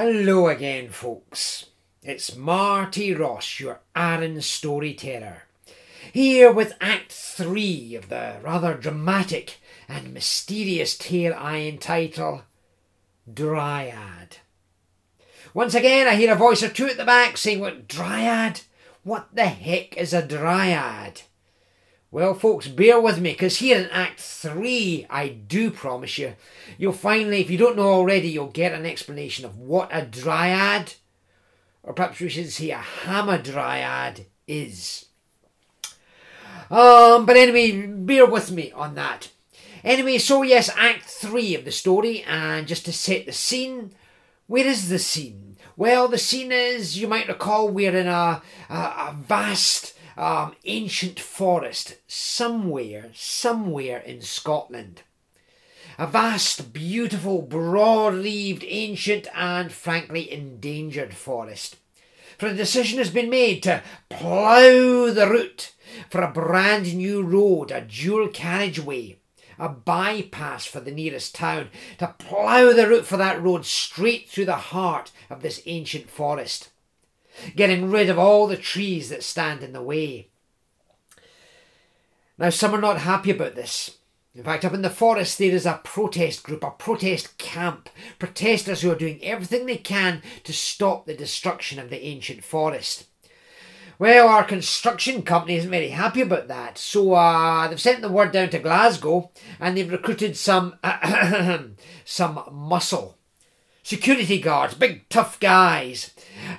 Hello again, folks. It's Marty Ross, your Aaron storyteller, here with Act 3 of the rather dramatic and mysterious tale I entitle Dryad. Once again, I hear a voice or two at the back saying, What, Dryad? What the heck is a Dryad? Well, folks, bear with me, because here in Act 3, I do promise you, you'll finally, if you don't know already, you'll get an explanation of what a dryad, or perhaps we should say a hamadryad, is. Um, but anyway, bear with me on that. Anyway, so yes, Act 3 of the story, and just to set the scene, where is the scene? Well, the scene is, you might recall, we're in a, a, a vast um, ancient forest somewhere, somewhere in Scotland. A vast, beautiful, broad leaved, ancient, and frankly endangered forest. For a decision has been made to plough the route for a brand new road, a dual carriageway, a bypass for the nearest town, to plough the route for that road straight through the heart of this ancient forest getting rid of all the trees that stand in the way. Now, some are not happy about this. In fact, up in the forest, there is a protest group, a protest camp, protesters who are doing everything they can to stop the destruction of the ancient forest. Well, our construction company isn't very happy about that, so uh, they've sent the word down to Glasgow and they've recruited some some muscle security guards, big tough guys,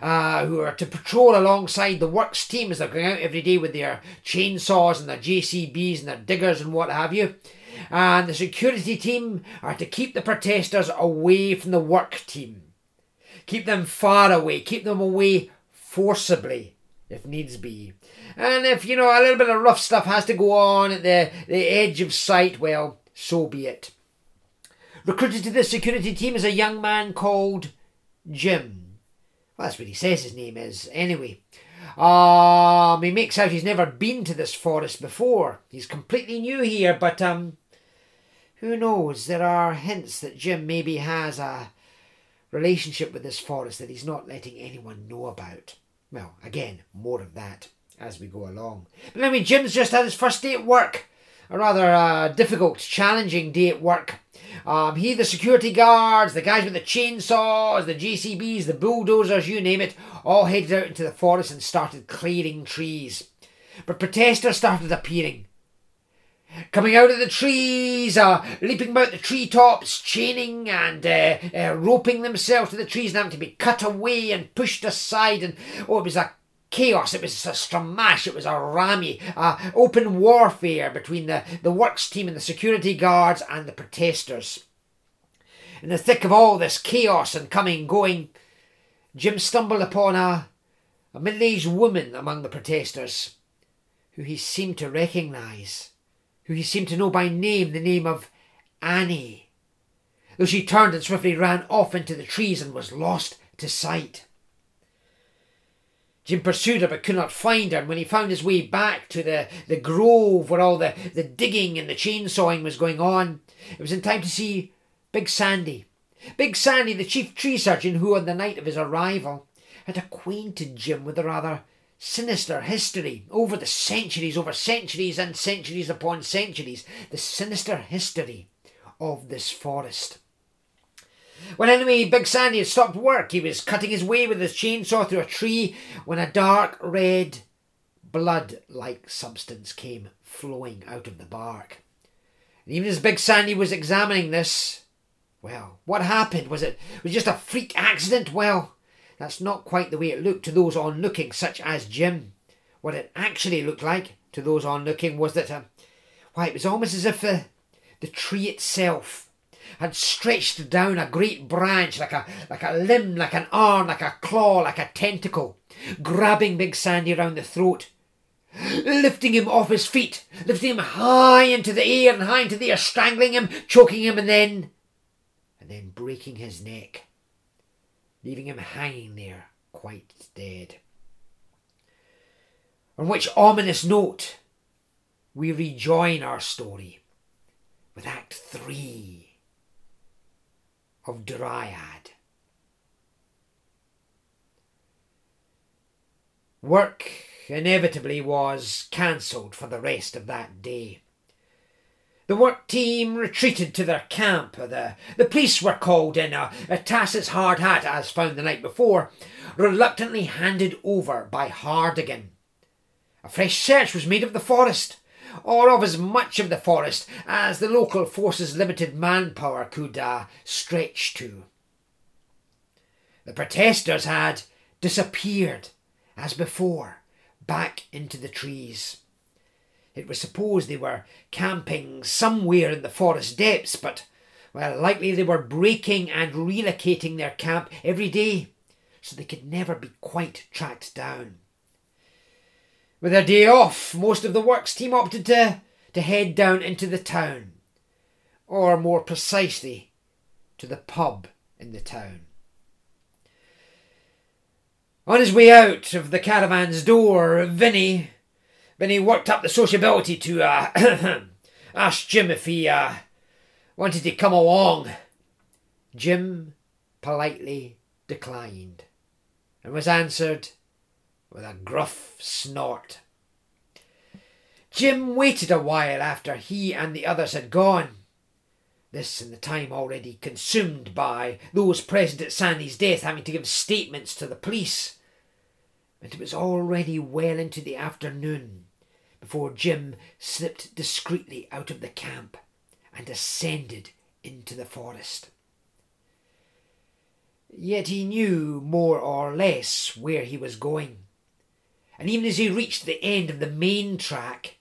uh, who are to patrol alongside the works team as they're going out every day with their chainsaws and their JCBs and their diggers and what have you. And the security team are to keep the protesters away from the work team. Keep them far away, keep them away forcibly if needs be. And if, you know, a little bit of rough stuff has to go on at the, the edge of sight, well, so be it. Recruited to the security team is a young man called Jim. Well, that's what he says his name is, anyway. Um, he makes out he's never been to this forest before. He's completely new here, but um, who knows? There are hints that Jim maybe has a relationship with this forest that he's not letting anyone know about. Well, again, more of that as we go along. But anyway, Jim's just had his first day at work. A rather uh, difficult, challenging day at work. Um, he, the security guards, the guys with the chainsaws, the JCBs, the bulldozers, you name it, all headed out into the forest and started clearing trees. But protesters started appearing. Coming out of the trees, uh, leaping about the treetops, chaining and uh, uh, roping themselves to the trees and having to be cut away and pushed aside. And oh, it was a chaos. It was a stramash. It was a rammy, uh, open warfare between the, the works team and the security guards and the protesters. In the thick of all this chaos and coming going, Jim stumbled upon a, a middle aged woman among the protesters, who he seemed to recognise, who he seemed to know by name, the name of Annie. Though she turned and swiftly ran off into the trees and was lost to sight. Jim pursued her but could not find her, and when he found his way back to the, the grove where all the, the digging and the chainsawing was going on, it was in time to see Big Sandy. Big Sandy, the chief tree surgeon, who on the night of his arrival had acquainted Jim with a rather sinister history over the centuries, over centuries and centuries upon centuries, the sinister history of this forest. When anyway Big Sandy had stopped work, he was cutting his way with his chainsaw through a tree when a dark red, blood like substance came flowing out of the bark. And even as Big Sandy was examining this, well, what happened? Was it was just a freak accident? Well, that's not quite the way it looked to those onlooking, such as Jim. What it actually looked like to those onlooking was that, uh, why, it was almost as if the, the tree itself had stretched down a great branch like a like a limb, like an arm, like a claw, like a tentacle, grabbing Big Sandy round the throat, lifting him off his feet, lifting him high into the air and high into the air, strangling him, choking him, and then and then breaking his neck, leaving him hanging there quite dead. On which ominous note we rejoin our story with Act Three of Dryad. Work inevitably was cancelled for the rest of that day. The work team retreated to their camp. The, the police were called in. A, a hard hat, as found the night before, reluctantly handed over by Hardigan. A fresh search was made of the forest or of as much of the forest as the local force's limited manpower could uh, stretch to. The protesters had disappeared, as before, back into the trees. It was supposed they were camping somewhere in the forest depths, but, well, likely they were breaking and relocating their camp every day, so they could never be quite tracked down. With a day off, most of the works team opted to, to head down into the town, or more precisely, to the pub in the town. On his way out of the caravan's door, Vinny, he worked up the sociability to uh, ask Jim if he uh, wanted to come along. Jim politely declined and was answered with a gruff snort. Jim waited a while after he and the others had gone. This in the time already consumed by those present at Sandy's death having to give statements to the police. And it was already well into the afternoon before Jim slipped discreetly out of the camp and ascended into the forest. Yet he knew more or less where he was going, and even as he reached the end of the main track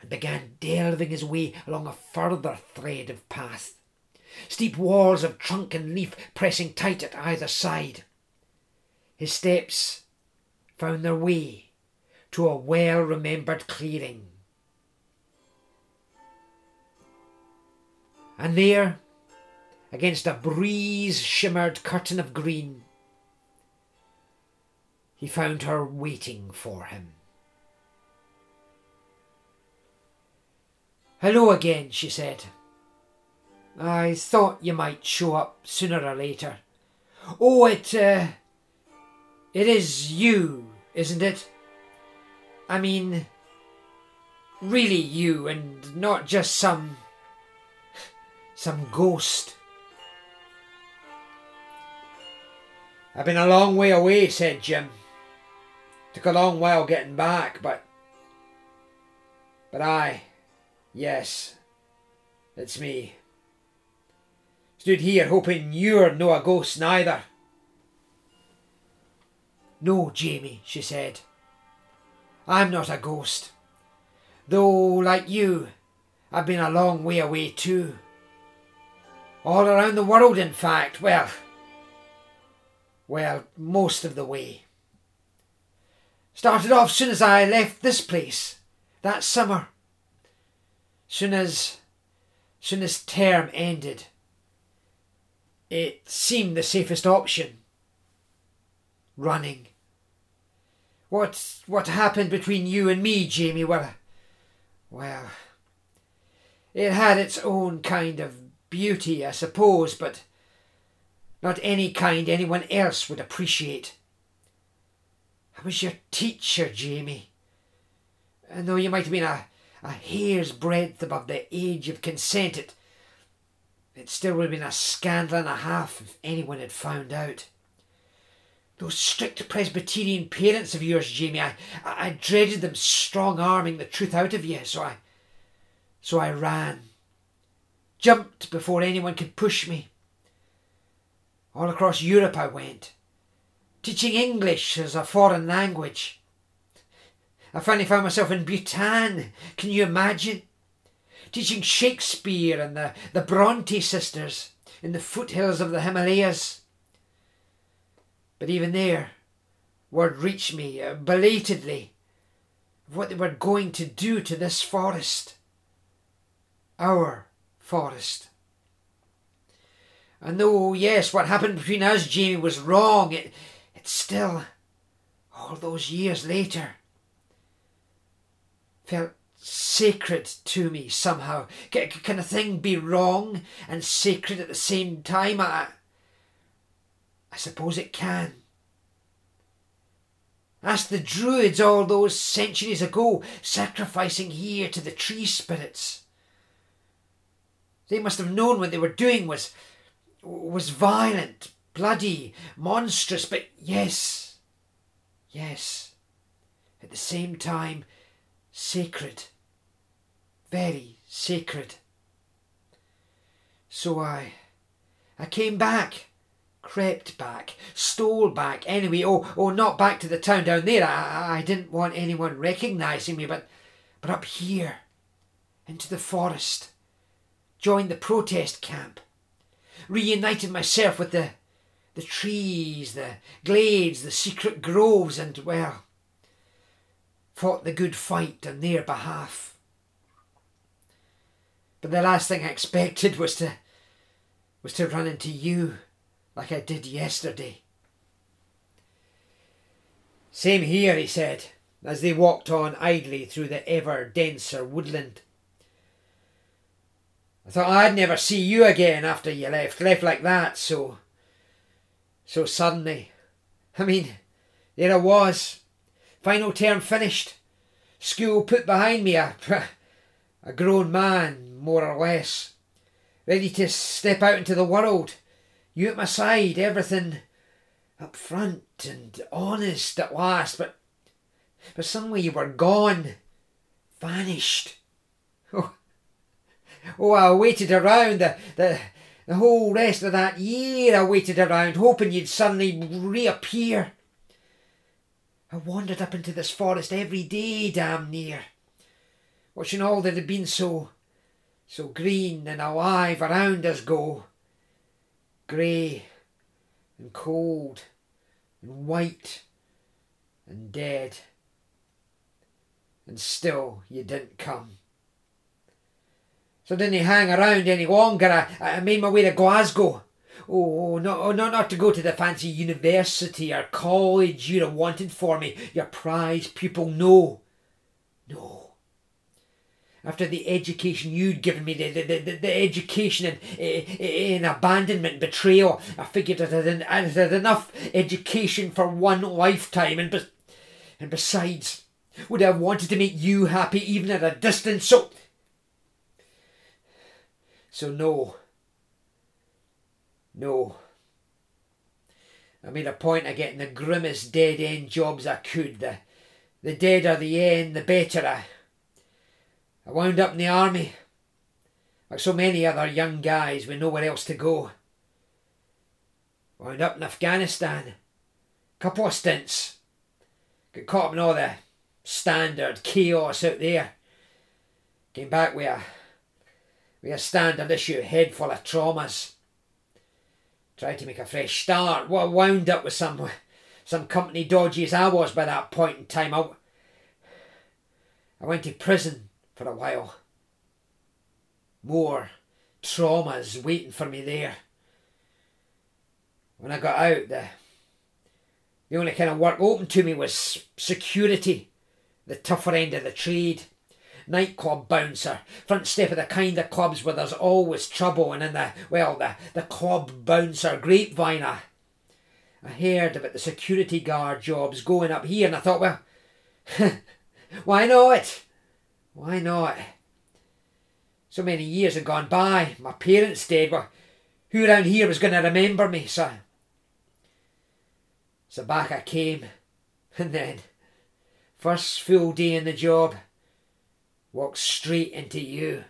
and began delving his way along a further thread of path, steep walls of trunk and leaf pressing tight at either side, his steps found their way to a well remembered clearing. And there, against a breeze shimmered curtain of green, he found her waiting for him. Hello again, she said. I thought you might show up sooner or later. Oh, it, uh, it is you, isn't it? I mean, really you and not just some. some ghost. I've been a long way away, said Jim. Took a long while getting back, but. But I. Yes. It's me. Stood here hoping you're no a ghost neither. No, Jamie, she said. I'm not a ghost. Though, like you, I've been a long way away too. All around the world, in fact. Well, well, most of the way. Started off soon as I left this place, that summer. Soon as, soon as term ended, it seemed the safest option. Running. What what happened between you and me, Jamie? Well, well, it had its own kind of beauty, I suppose, but not any kind anyone else would appreciate. I was your teacher, Jamie. And though you might have been a, a hair's breadth above the age of consent, it, it still would have been a scandal and a half if anyone had found out. Those strict Presbyterian parents of yours, Jamie, I, I, I dreaded them strong arming the truth out of you, so I. So I ran. Jumped before anyone could push me. All across Europe I went, teaching English as a foreign language. I finally found myself in Bhutan. Can you imagine? Teaching Shakespeare and the, the Bronte sisters in the foothills of the Himalayas. But even there, word reached me uh, belatedly of what they were going to do to this forest. Our forest. And though, yes, what happened between us, Jamie, was wrong, it, it still, all those years later, felt sacred to me somehow. Can, can a thing be wrong and sacred at the same time? I, I suppose it can. Ask the Druids all those centuries ago, sacrificing here to the tree spirits. They must have known what they were doing was was violent, bloody, monstrous, but yes, yes, at the same time, sacred, very sacred. So I, I came back crept back, stole back anyway. Oh, oh, not back to the town down there. I, I didn't want anyone recognising me, but, but up here, into the forest, joined the protest camp, reunited myself with the, the trees, the glades, the secret groves, and well, fought the good fight on their behalf. But the last thing I expected was to was to run into you like I did yesterday. Same here, he said, as they walked on idly through the ever denser woodland. I thought I'd never see you again after you left, left like that, so. So suddenly. I mean, there I was, final term finished, school put behind me, a, a grown man, more or less, ready to step out into the world you at my side, everything up front and honest at last, but but suddenly you were gone, vanished. Oh, oh I waited around the, the the whole rest of that year. I waited around, hoping you'd suddenly reappear. I wandered up into this forest every day, damn near, watching all that had been so, so green and alive around us go grey and cold and white and dead. And still you didn't come. So didn't hang around any longer. I, I made my way to Glasgow. Oh, no, oh, no, not to go to the fancy university or college you'd have wanted for me, your prize pupil. No, no after the education you'd given me, the, the, the, the education in, in eh, eh, abandonment, and betrayal. I figured I had, I had enough education for one lifetime, and, be, and besides, would I have wanted to make you happy even at a distance? So, so no, no. I made a point of getting the grimmest dead end jobs I could. The, the deader the end, the better. I, I wound up in the army, like so many other young guys with nowhere else to go. Wound up in Afghanistan, couple of stints. Got caught up in all the standard chaos out there. Came back with a, with a standard issue head full of traumas. Tried to make a fresh start. Well, wound up with some some company dodgy as I was by that point in time. I, I went to prison for a while. More traumas waiting for me there. When I got out, the, the only kind of work open to me was security, the tougher end of the trade. Nightclub bouncer, front step of the kind of clubs where there's always trouble, and in the, well, the, the club bouncer grapevine, I, heard about the security guard jobs going up here, and I thought, well, why not? Why not? So many years had gone by, my parents dead, well, who around here was going to remember me, so... So back I came, and then, first full day in the job, walked straight into you.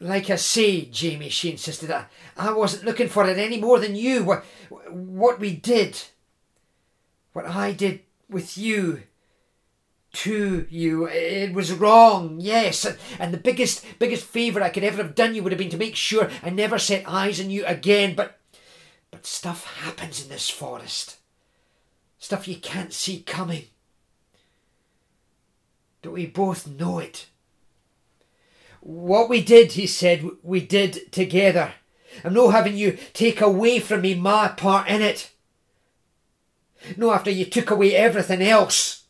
Like I say, Jamie, she insisted, I, I wasn't looking for it any more than you. What, what we did, what I did with you, to you. It was wrong, yes. And the biggest, biggest favour I could ever have done you would have been to make sure I never set eyes on you again. But, but stuff happens in this forest. Stuff you can't see coming. Don't we both know it? What we did, he said, we did together. I'm no having you take away from me my part in it. No, after you took away everything else.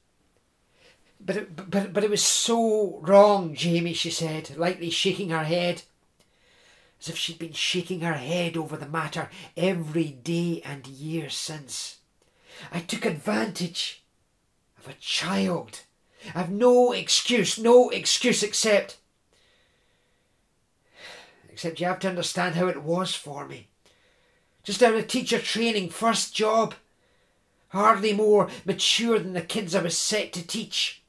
But it, but, but it was so wrong, Jamie, she said, lightly shaking her head, as if she'd been shaking her head over the matter every day and year since. I took advantage of a child. I've no excuse, no excuse except. Except you have to understand how it was for me. Just out of teacher training, first job. Hardly more mature than the kids I was set to teach.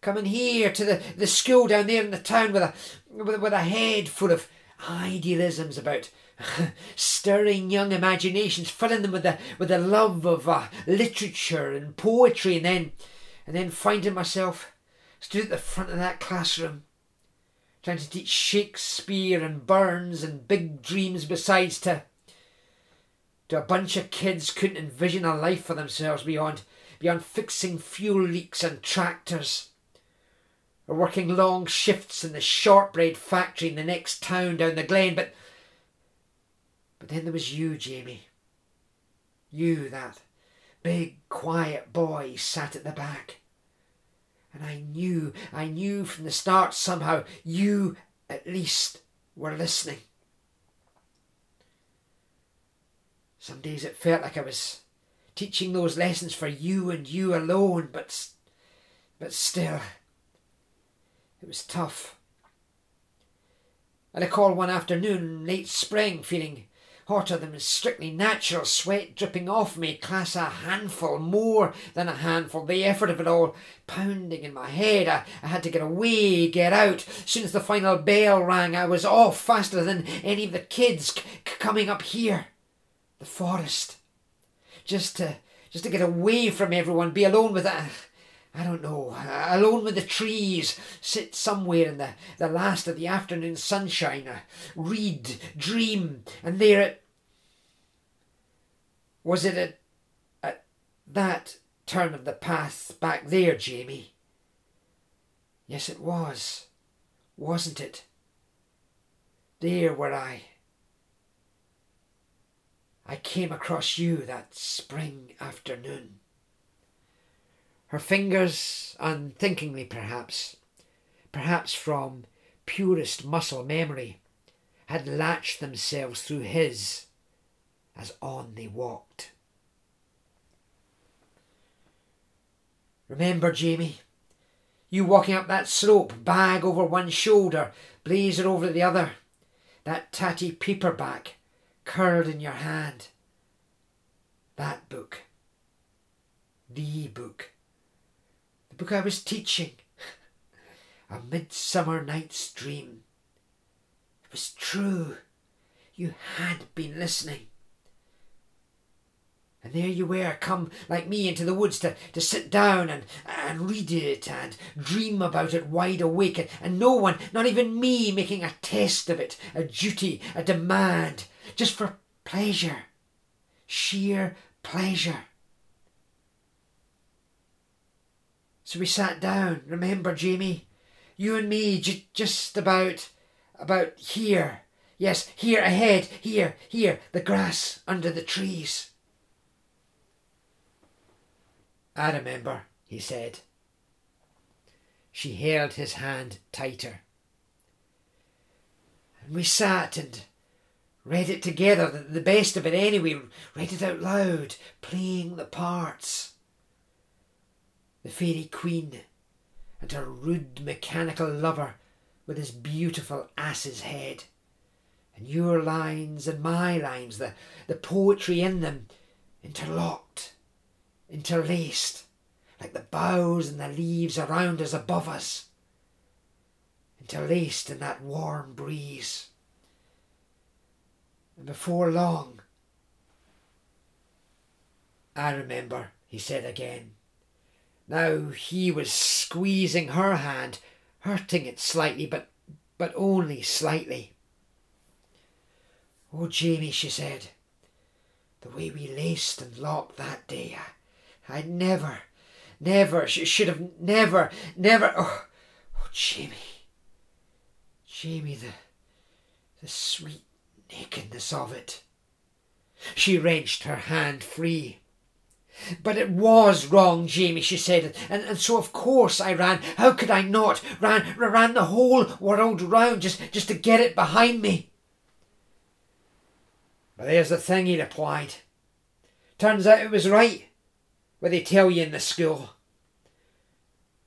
Coming here to the, the school down there in the town with a, with, with a head full of idealisms about stirring young imaginations, filling them with the with the love of uh, literature and poetry, and then and then finding myself stood at the front of that classroom, trying to teach Shakespeare and Burns and big dreams besides to to a bunch of kids couldn't envision a life for themselves beyond beyond fixing fuel leaks and tractors or working long shifts in the shortbread factory in the next town down the glen. But but then there was you jamie. You that big quiet boy sat at the back and i knew i knew from the start somehow you at least were listening Some days it felt like I was teaching those lessons for you and you alone, but, but still, it was tough. I called one afternoon, late spring, feeling hotter than strictly natural, sweat dripping off me, class a handful, more than a handful, the effort of it all pounding in my head. I, I had to get away, get out. Soon as the final bell rang, I was off faster than any of the kids c- coming up here the forest, just to just to get away from everyone, be alone with that. I don't know, alone with the trees, sit somewhere in the, the last of the afternoon sunshine, read, dream, and there it was it at, at that turn of the path back there, Jamie? Yes, it was, wasn't it? There were I I came across you that spring afternoon. Her fingers, unthinkingly perhaps, perhaps from purest muscle memory, had latched themselves through his as on they walked. Remember, Jamie, you walking up that slope, bag over one shoulder, blazer over the other, that tatty paperback curled in your hand. That book. The book. The book I was teaching. A Midsummer Night's Dream. It was true. You had been listening. And there you were, come like me into the woods to, to sit down and, and read it and dream about it wide awake, and, and no one, not even me, making a test of it, a duty, a demand, just for pleasure, sheer pleasure. So we sat down, remember, Jamie? You and me, j- just about, about here. Yes, here ahead, here, here, the grass under the trees. I remember, he said. She held his hand tighter. And we sat and Read it together, the best of it anyway. Read it out loud, playing the parts. The fairy queen and her rude mechanical lover with his beautiful ass's head. And your lines and my lines, the, the poetry in them, interlocked, interlaced, like the boughs and the leaves around us above us, interlaced in that warm breeze. And before long, I remember, he said again. Now he was squeezing her hand, hurting it slightly, but but only slightly. Oh, Jamie, she said, the way we laced and locked that day, I, I never, never, sh- should have never, never. Oh, oh, Jamie, Jamie, the, the sweet nakedness of it. She wrenched her hand free. But it was wrong, Jamie, she said, and, and so of course I ran. How could I not? Ran, ran the whole world round just, just to get it behind me. But there's the thing, he replied. Turns out it was right, what they tell you in the school.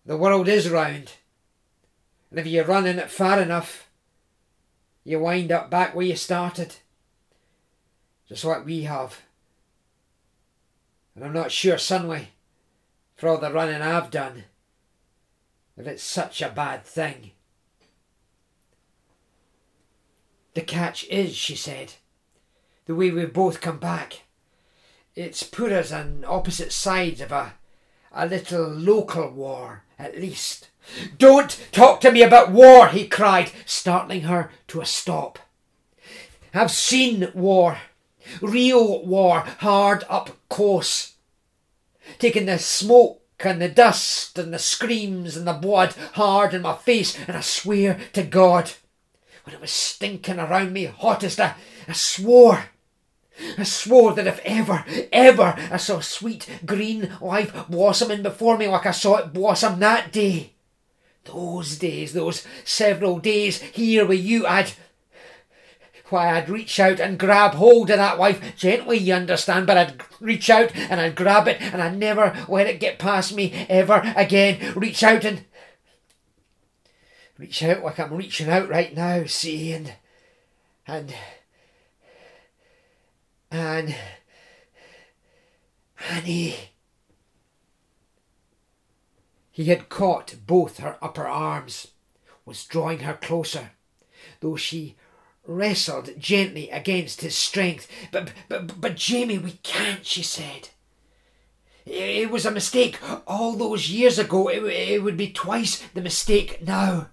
The world is round, and if you run in it far enough, you wind up back where you started. Just like we have. And I'm not sure, Sunway, for all the running I've done, if it's such a bad thing. The catch is, she said, the way we've both come back. It's put us on opposite sides of a, a little local war, at least. Don't talk to me about war, he cried, startling her to a stop. I've seen war. Real war, hard up close. Taking the smoke and the dust and the screams and the blood hard in my face, and I swear to God, when it was stinking around me hottest, I, I swore. I swore that if ever, ever I saw sweet green life blossoming before me like I saw it blossom that day, those days, those several days here with you, I'd why, I'd reach out and grab hold of that wife gently, you understand, but I'd reach out and I'd grab it and I'd never let it get past me ever again. Reach out and. Reach out like I'm reaching out right now, see, and. and. and. Annie. He had caught both her upper arms, was drawing her closer, though she wrestled gently against his strength. But, but, but, Jamie, we can't, she said. It was a mistake all those years ago. It, it would be twice the mistake now.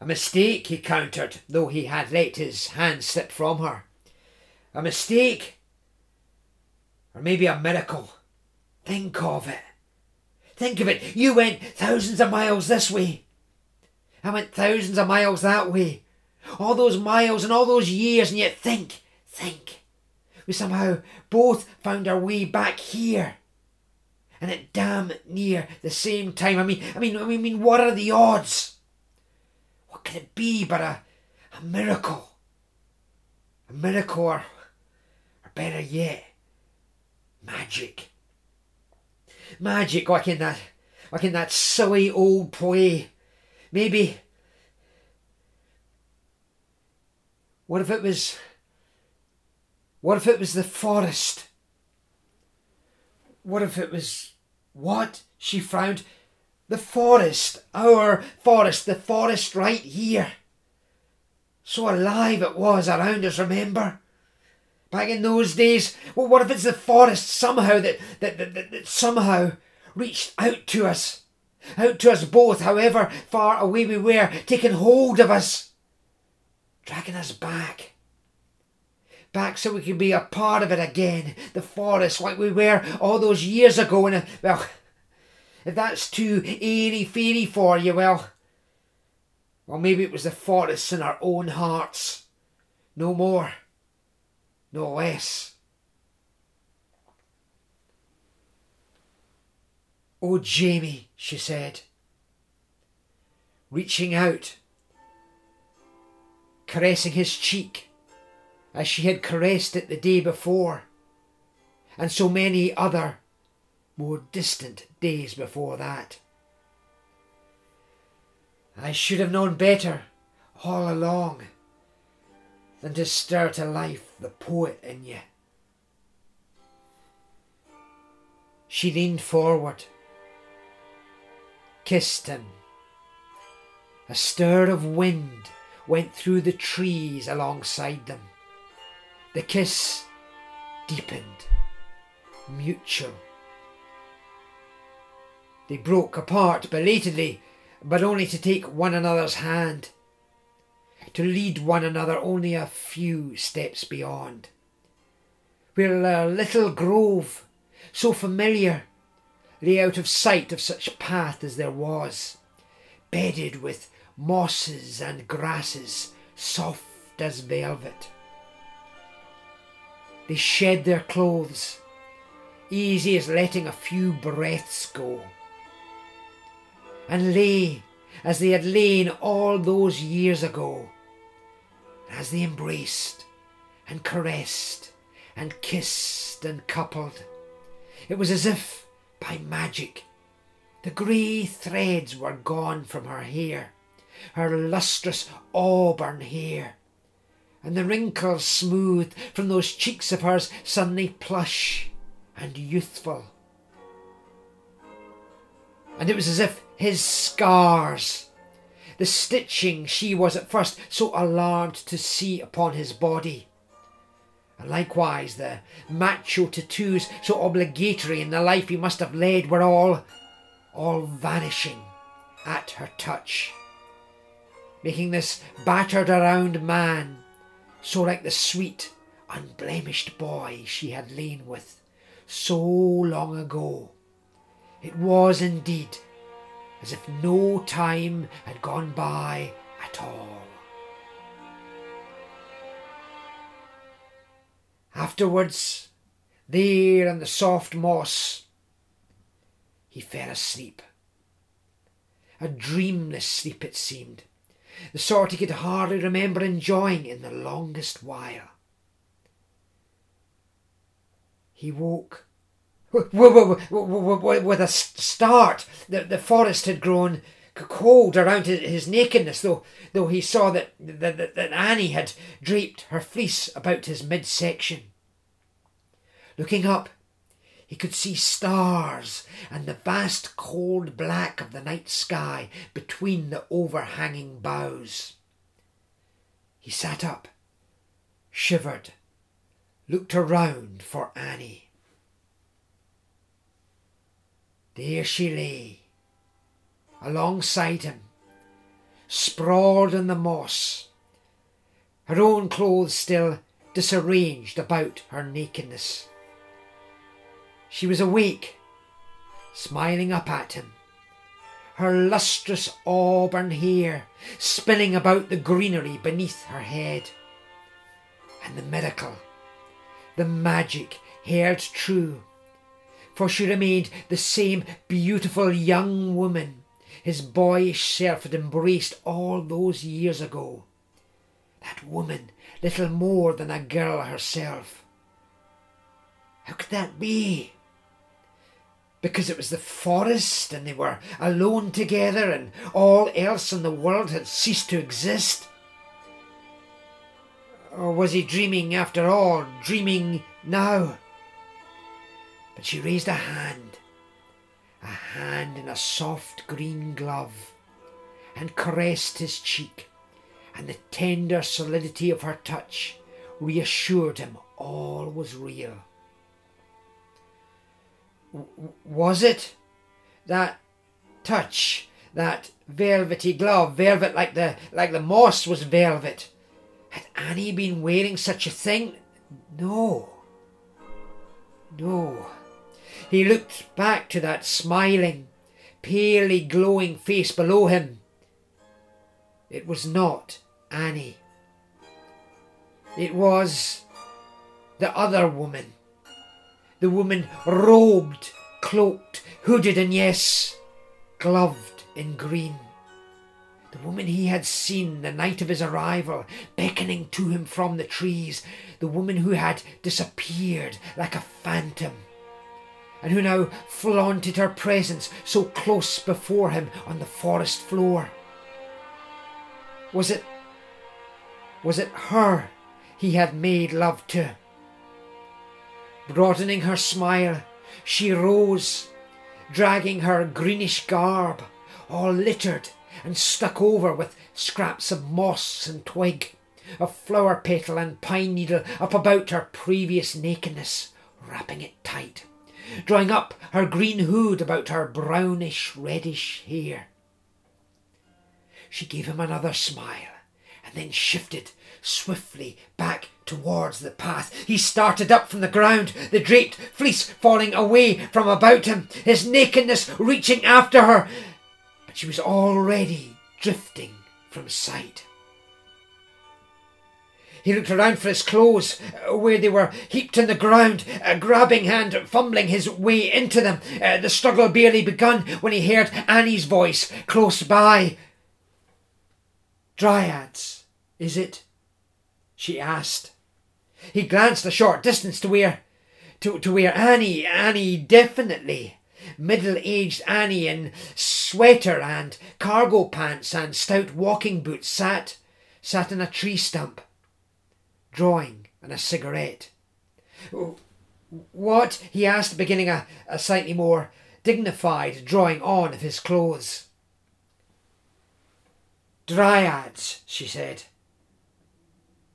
A mistake, he countered, though he had let his hand slip from her. A mistake, or maybe a miracle. Think of it. Think of it. You went thousands of miles this way. I went thousands of miles that way. All those miles and all those years, and yet think, think. We somehow both found our way back here. And at damn near the same time. I mean, I mean, I mean, what are the odds? What can it be but a, a miracle? A miracle, or, or better yet, magic. Magic, like in that, like in that silly old play Maybe. What if it was. What if it was the forest? What if it was. What? She frowned. The forest. Our forest. The forest right here. So alive it was around us, remember? Back in those days, well, what if it's the forest somehow that, that, that, that, that somehow reached out to us? Out to us both, however far away we were, taking hold of us, dragging us back. Back so we could be a part of it again, the forest like we were all those years ago. And, uh, well, if that's too airy fairy for you, well, well, maybe it was the forest in our own hearts. No more, no less. Oh, Jamie, she said, reaching out, caressing his cheek as she had caressed it the day before, and so many other more distant days before that. I should have known better all along than to stir to life the poet in you. She leaned forward kissed him. A stir of wind went through the trees alongside them. The kiss deepened, mutual. They broke apart belatedly, but only to take one another's hand, to lead one another only a few steps beyond. Where a little grove, so familiar, lay out of sight of such path as there was, bedded with mosses and grasses, soft as velvet. They shed their clothes, easy as letting a few breaths go, and lay as they had lain all those years ago, as they embraced and caressed and kissed and coupled. It was as if by magic the grey threads were gone from her hair, her lustrous auburn hair, and the wrinkles smoothed from those cheeks of hers suddenly plush and youthful. And it was as if his scars, the stitching she was at first so alarmed to see upon his body, likewise the macho tattoos so obligatory in the life he must have led were all, all vanishing at her touch, making this battered around man so like the sweet, unblemished boy she had lain with so long ago. It was indeed as if no time had gone by at all. Afterwards, there in the soft moss, he fell asleep. A dreamless sleep it seemed, the sort he could hardly remember enjoying in the longest while. He woke with a start. The, the forest had grown cold around his nakedness, though, though he saw that, that, that Annie had draped her fleece about his midsection. Looking up, he could see stars and the vast cold black of the night sky between the overhanging boughs. He sat up, shivered, looked around for Annie. There she lay, alongside him, sprawled in the moss, her own clothes still disarranged about her nakedness. She was awake, smiling up at him, her lustrous auburn hair spinning about the greenery beneath her head. And the miracle, the magic held true, for she remained the same beautiful young woman his boyish self had embraced all those years ago. That woman, little more than a girl herself. How could that be? because it was the forest and they were alone together and all else in the world had ceased to exist? Or was he dreaming after all, dreaming now? But she raised a hand, a hand in a soft green glove, and caressed his cheek, and the tender solidity of her touch reassured him all was real was it that touch, that velvety glove, velvet like the like the moss was velvet? Had Annie been wearing such a thing? No. No. He looked back to that smiling, palely glowing face below him. It was not Annie. It was the other woman the woman robed, cloaked, hooded, and yes, gloved in green. The woman he had seen the night of his arrival, beckoning to him from the trees, the woman who had disappeared like a phantom, and who now flaunted her presence so close before him on the forest floor. Was it. was it her he had made love to? Broadening her smile, she rose, dragging her greenish garb, all littered and stuck over with scraps of moss and twig, of flower petal and pine needle up about her previous nakedness, wrapping it tight, drawing up her green hood about her brownish reddish hair. She gave him another smile and then shifted swiftly back towards the path. He started up from the ground, the draped fleece falling away from about him, his nakedness reaching after her. But she was already drifting from sight. He looked around for his clothes, uh, where they were heaped in the ground, a grabbing hand fumbling his way into them. Uh, the struggle barely begun when he heard Annie's voice close by. Dryads, is it? she asked. He glanced a short distance to where, to, to where Annie, Annie definitely, middle-aged Annie in sweater and cargo pants and stout walking boots sat, sat in a tree stump, drawing and a cigarette. What? he asked, beginning a, a slightly more dignified drawing on of his clothes. Dryads, she said.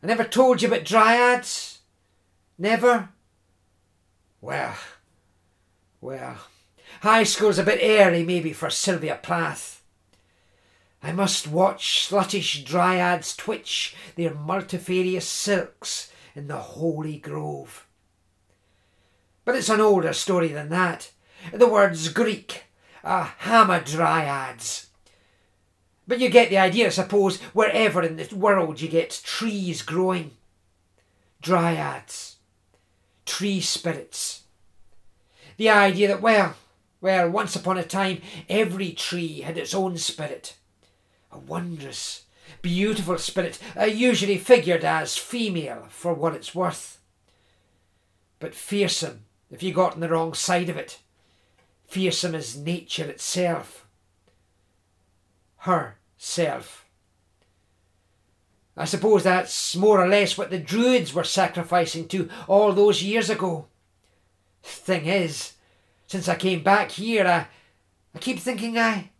I never told you about dryads? Never? Well, well, high school's a bit early maybe for Sylvia Plath. I must watch sluttish dryads twitch their multifarious silks in the holy grove. But it's an older story than that. The word's Greek, a hamadryads. But you get the idea, I suppose, wherever in the world you get trees growing. Dryads, tree spirits. The idea that, well, well, once upon a time, every tree had its own spirit. A wondrous, beautiful spirit, uh, usually figured as female for what it's worth. But fearsome if you got on the wrong side of it. Fearsome as nature itself. Herself. I suppose that's more or less what the Druids were sacrificing to all those years ago. Thing is, since I came back here, I, I keep thinking I,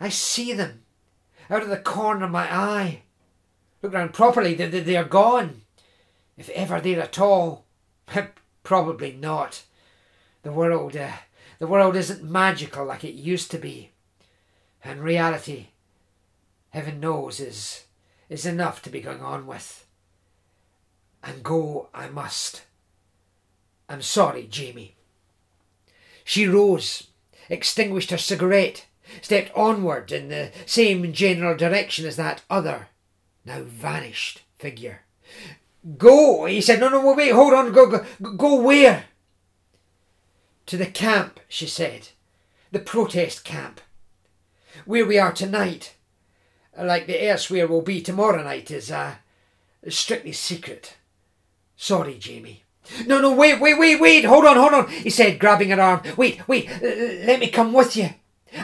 I see them out of the corner of my eye. Look round properly, they, they, they're gone. If ever they're at all. Probably not. The world, uh, the world isn't magical like it used to be. And reality, heaven knows, is, is enough to be going on with. And go I must. I'm sorry, Jamie. She rose, extinguished her cigarette, stepped onward in the same general direction as that other, now vanished figure. Go, he said. No, no, wait, hold on. Go, go, go where? To the camp, she said. The protest camp. Where we are tonight, like the elsewhere will be tomorrow night, is uh, strictly secret. Sorry, Jamie. No, no, wait, wait, wait, wait, hold on, hold on, he said, grabbing her arm. Wait, wait, let me come with you.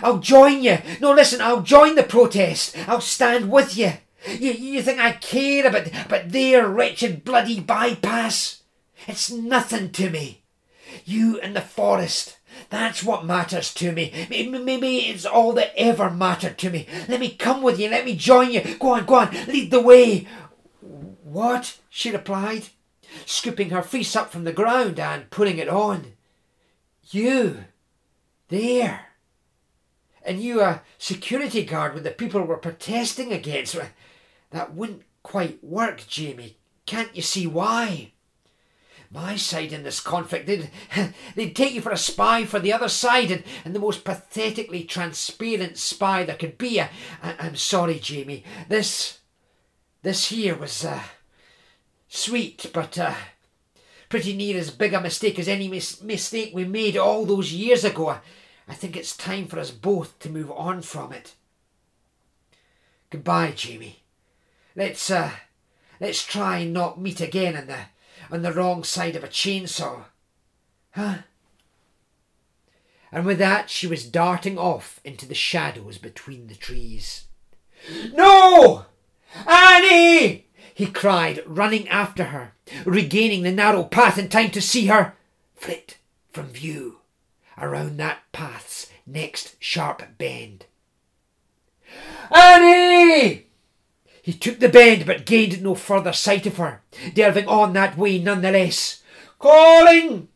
I'll join you. No, listen, I'll join the protest. I'll stand with you. You, you think I care about, about their wretched bloody bypass? It's nothing to me. You and the forest. That's what matters to me. Maybe it's all that ever mattered to me. Let me come with you. Let me join you. Go on, go on. Lead the way. What? she replied, scooping her face up from the ground and putting it on. You. There. And you a security guard when the people were protesting against. That wouldn't quite work, Jamie. Can't you see why? my side in this conflict. They'd, they'd take you for a spy for the other side and, and the most pathetically transparent spy there could be. I, am sorry, Jamie. This, this here was uh, sweet, but uh, pretty near as big a mistake as any mis- mistake we made all those years ago. I, think it's time for us both to move on from it. Goodbye, Jamie. Let's uh, let's try and not meet again in the on the wrong side of a chainsaw. Huh? And with that, she was darting off into the shadows between the trees. No! Annie! he cried, running after her, regaining the narrow path in time to see her flit from view around that path's next sharp bend. Annie! He took the bend but gained no further sight of her, delving on that way nonetheless. Calling!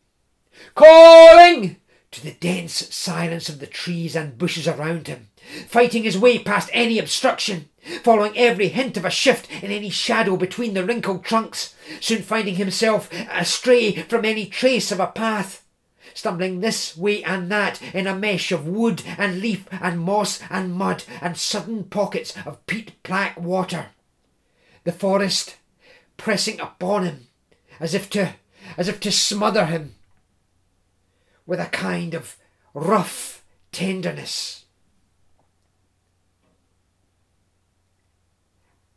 Calling! To the dense silence of the trees and bushes around him, fighting his way past any obstruction, following every hint of a shift in any shadow between the wrinkled trunks, soon finding himself astray from any trace of a path stumbling this way and that in a mesh of wood and leaf and moss and mud and sudden pockets of peat black water. The forest pressing upon him as if to as if to smother him with a kind of rough tenderness.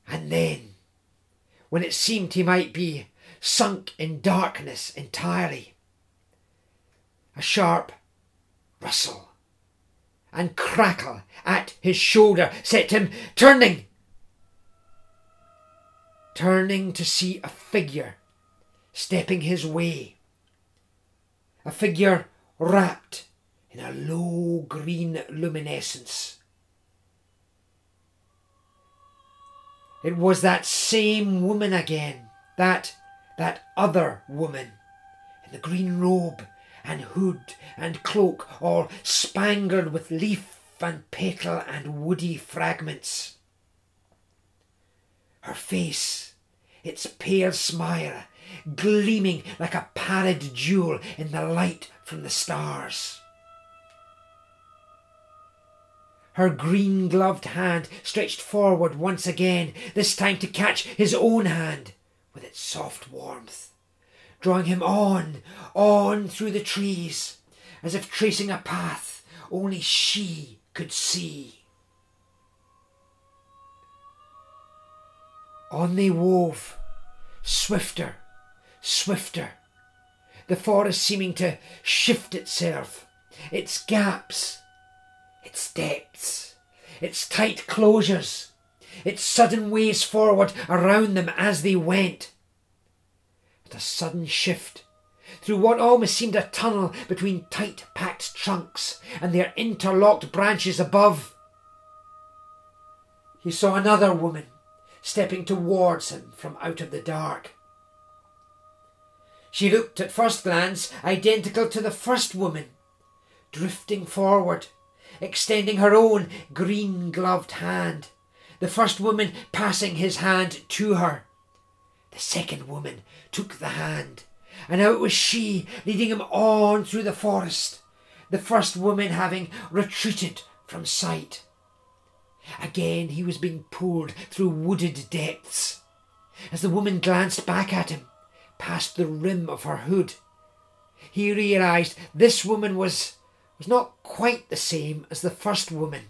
And then, when it seemed he might be sunk in darkness entirely. A sharp rustle and crackle at his shoulder set him turning, turning to see a figure stepping his way. A figure wrapped in a low green luminescence. It was that same woman again, that that other woman in the green robe and hood and cloak, all spangled with leaf and petal and woody fragments. Her face, its pale smile, gleaming like a pallid jewel in the light from the stars. Her green gloved hand stretched forward once again, this time to catch his own hand with its soft warmth, drawing him on, on through the trees, as if tracing a path only she could see. On they wove, swifter, swifter, the forest seeming to shift itself, its gaps, its depths, its tight closures, its sudden ways forward around them as they went. A sudden shift, through what almost seemed a tunnel between tight packed trunks and their interlocked branches above, he saw another woman stepping towards him from out of the dark. She looked at first glance identical to the first woman, drifting forward, extending her own green gloved hand the first woman passing his hand to her. The second woman took the hand, and now it was she leading him on through the forest, the first woman having retreated from sight. Again he was being pulled through wooded depths. As the woman glanced back at him, past the rim of her hood, he realized this woman was, was not quite the same as the first woman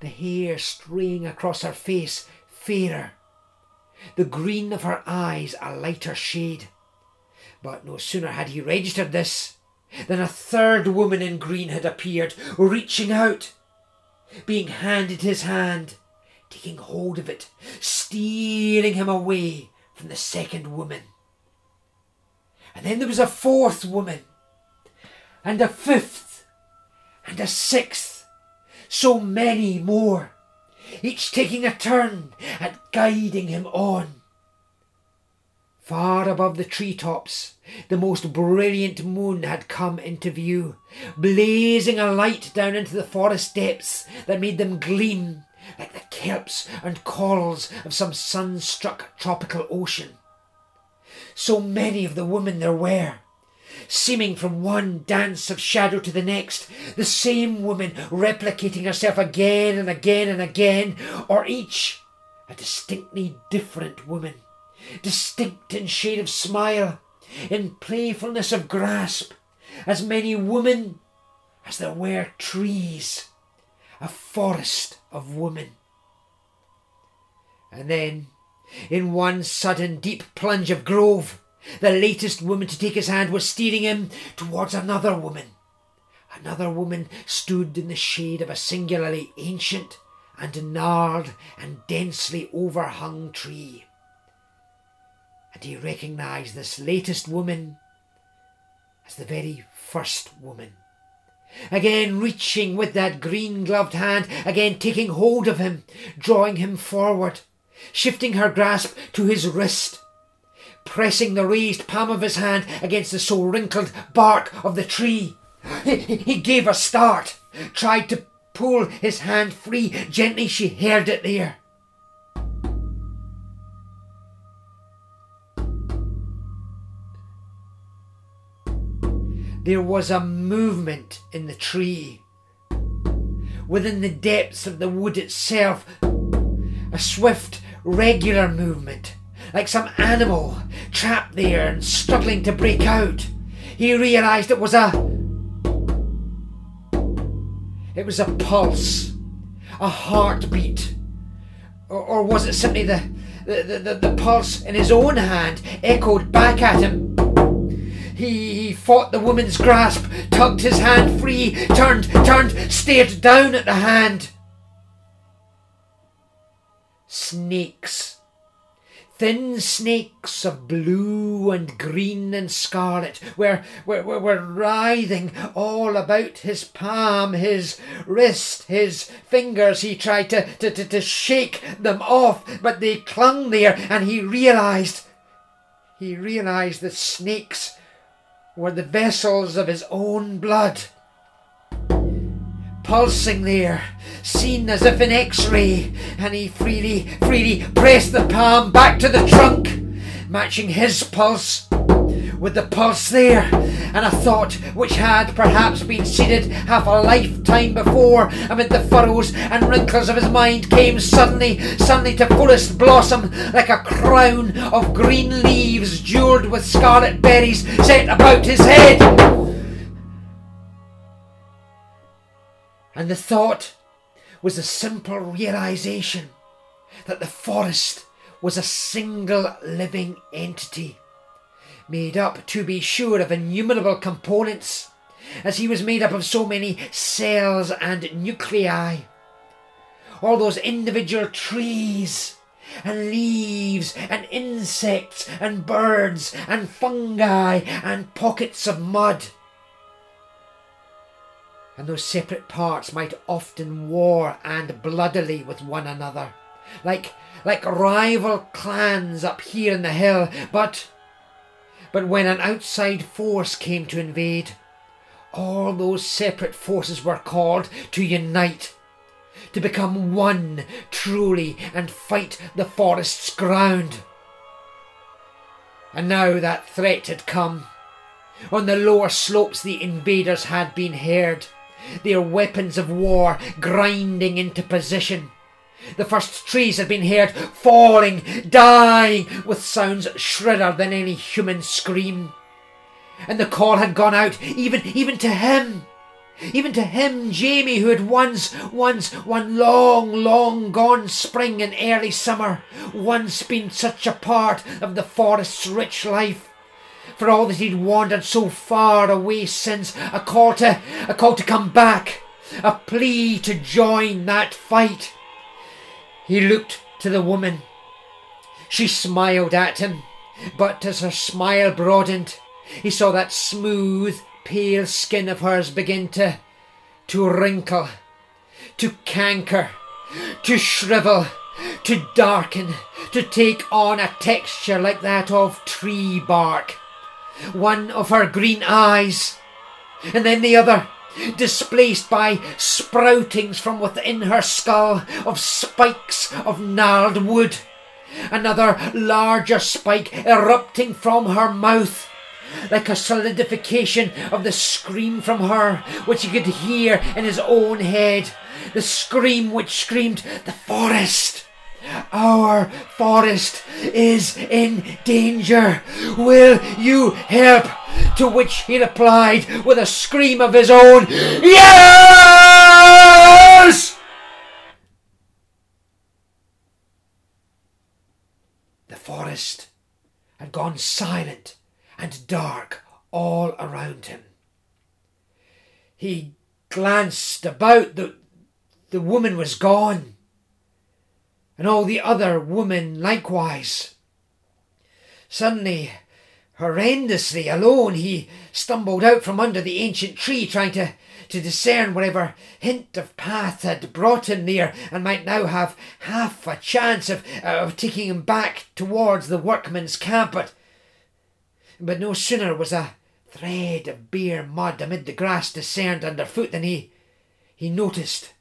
the hair straying across her face fairer, the green of her eyes a lighter shade. But no sooner had he registered this than a third woman in green had appeared, reaching out, being handed his hand, taking hold of it, steering him away from the second woman. And then there was a fourth woman, and a fifth, and a sixth so many more, each taking a turn at guiding him on. Far above the tree tops, the most brilliant moon had come into view, blazing a light down into the forest depths that made them gleam like the kelps and corals of some sun-struck tropical ocean. So many of the women there were, seeming from one dance of shadow to the next, the same woman replicating herself again and again and again, or each a distinctly different woman, distinct in shade of smile, in playfulness of grasp, as many women as there were trees, a forest of women. And then, in one sudden deep plunge of grove, the latest woman to take his hand was steering him towards another woman. Another woman stood in the shade of a singularly ancient and gnarled and densely overhung tree. And he recognised this latest woman as the very first woman. Again reaching with that green gloved hand, again taking hold of him, drawing him forward, shifting her grasp to his wrist pressing the raised palm of his hand against the so wrinkled bark of the tree. He, gave a start, tried to pull his hand free. Gently she held it there. There was a movement in the tree. Within the depths of the wood itself, a swift, regular movement like some animal trapped there and struggling to break out. He realised it was a. It was a pulse, a heartbeat. Or, or was it simply the, the, the, the, pulse in his own hand echoed back at him. He, he fought the woman's grasp, tugged his hand free, turned, turned, stared down at the hand. Snakes Thin snakes of blue and green and scarlet were, were, were, were writhing all about his palm, his wrist, his fingers. He tried to, to, to, to shake them off, but they clung there, and he realized, he realized that snakes were the vessels of his own blood pulsing there, seen as if in X-ray, and he freely, freely pressed the palm back to the trunk, matching his pulse with the pulse there, and a thought which had perhaps been seeded half a lifetime before amid the furrows and wrinkles of his mind came suddenly, suddenly to fullest blossom like a crown of green leaves jewelled with scarlet berries set about his head. And the thought was the simple realization that the forest was a single living entity, made up, to be sure, of innumerable components, as he was made up of so many cells and nuclei. All those individual trees and leaves and insects and birds and fungi and pockets of mud and those separate parts might often war and bloodily with one another, like like rival clans up here in the hill, but but when an outside force came to invade, all those separate forces were called to unite, to become one truly and fight the forest's ground. And now that threat had come. On the lower slopes the invaders had been heard their weapons of war grinding into position. The first trees had been heard falling, dying, with sounds shriller than any human scream. And the call had gone out even even to him. Even to him, Jamie, who had once, once, one long, long gone spring and early summer, once been such a part of the forest's rich life for all that he'd wandered so far away since, a call to a call to come back, a plea to join that fight. He looked to the woman. She smiled at him, but as her smile broadened, he saw that smooth, pale skin of hers begin to to wrinkle, to canker, to shrivel, to darken, to take on a texture like that of tree bark one of her green eyes, and then the other, displaced by sproutings from within her skull of spikes of gnarled wood. Another larger spike erupting from her mouth, like a solidification of the scream from her, which he could hear in his own head. The scream which screamed, The forest! Our forest is in danger. Will you help? To which he replied with a scream of his own, Yes! The forest had gone silent and dark all around him. He glanced about, the, the woman was gone and all the other women likewise. Suddenly, horrendously alone, he stumbled out from under the ancient tree, trying to, to discern whatever hint of path had brought him there, and might now have half a chance of, of taking him back towards the workmen's camp. But, but no sooner was a thread of bare mud amid the grass discerned underfoot than he, he noticed,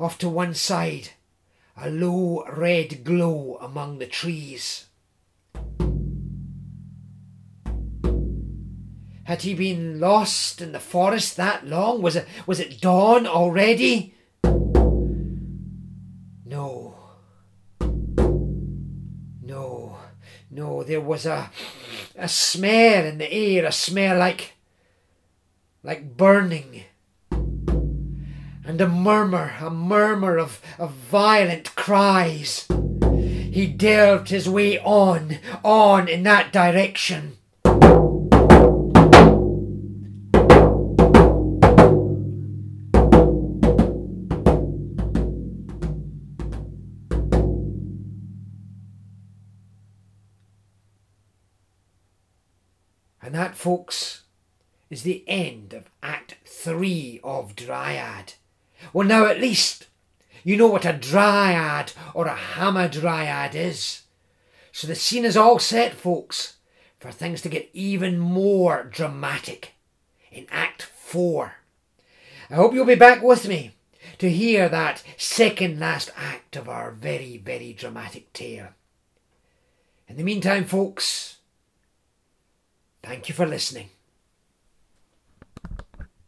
off to one side, a low red glow among the trees. Had he been lost in the forest that long? Was it was it dawn already? No. No. No, there was a a smell in the air, a smell like like burning and a murmur, a murmur of, of violent cries. He delved his way on, on in that direction. And that, folks, is the end of Act 3 of Dryad. Well, now at least you know what a dryad or a hamadryad is. So the scene is all set, folks, for things to get even more dramatic in Act 4. I hope you'll be back with me to hear that second last act of our very, very dramatic tale. In the meantime, folks, thank you for listening.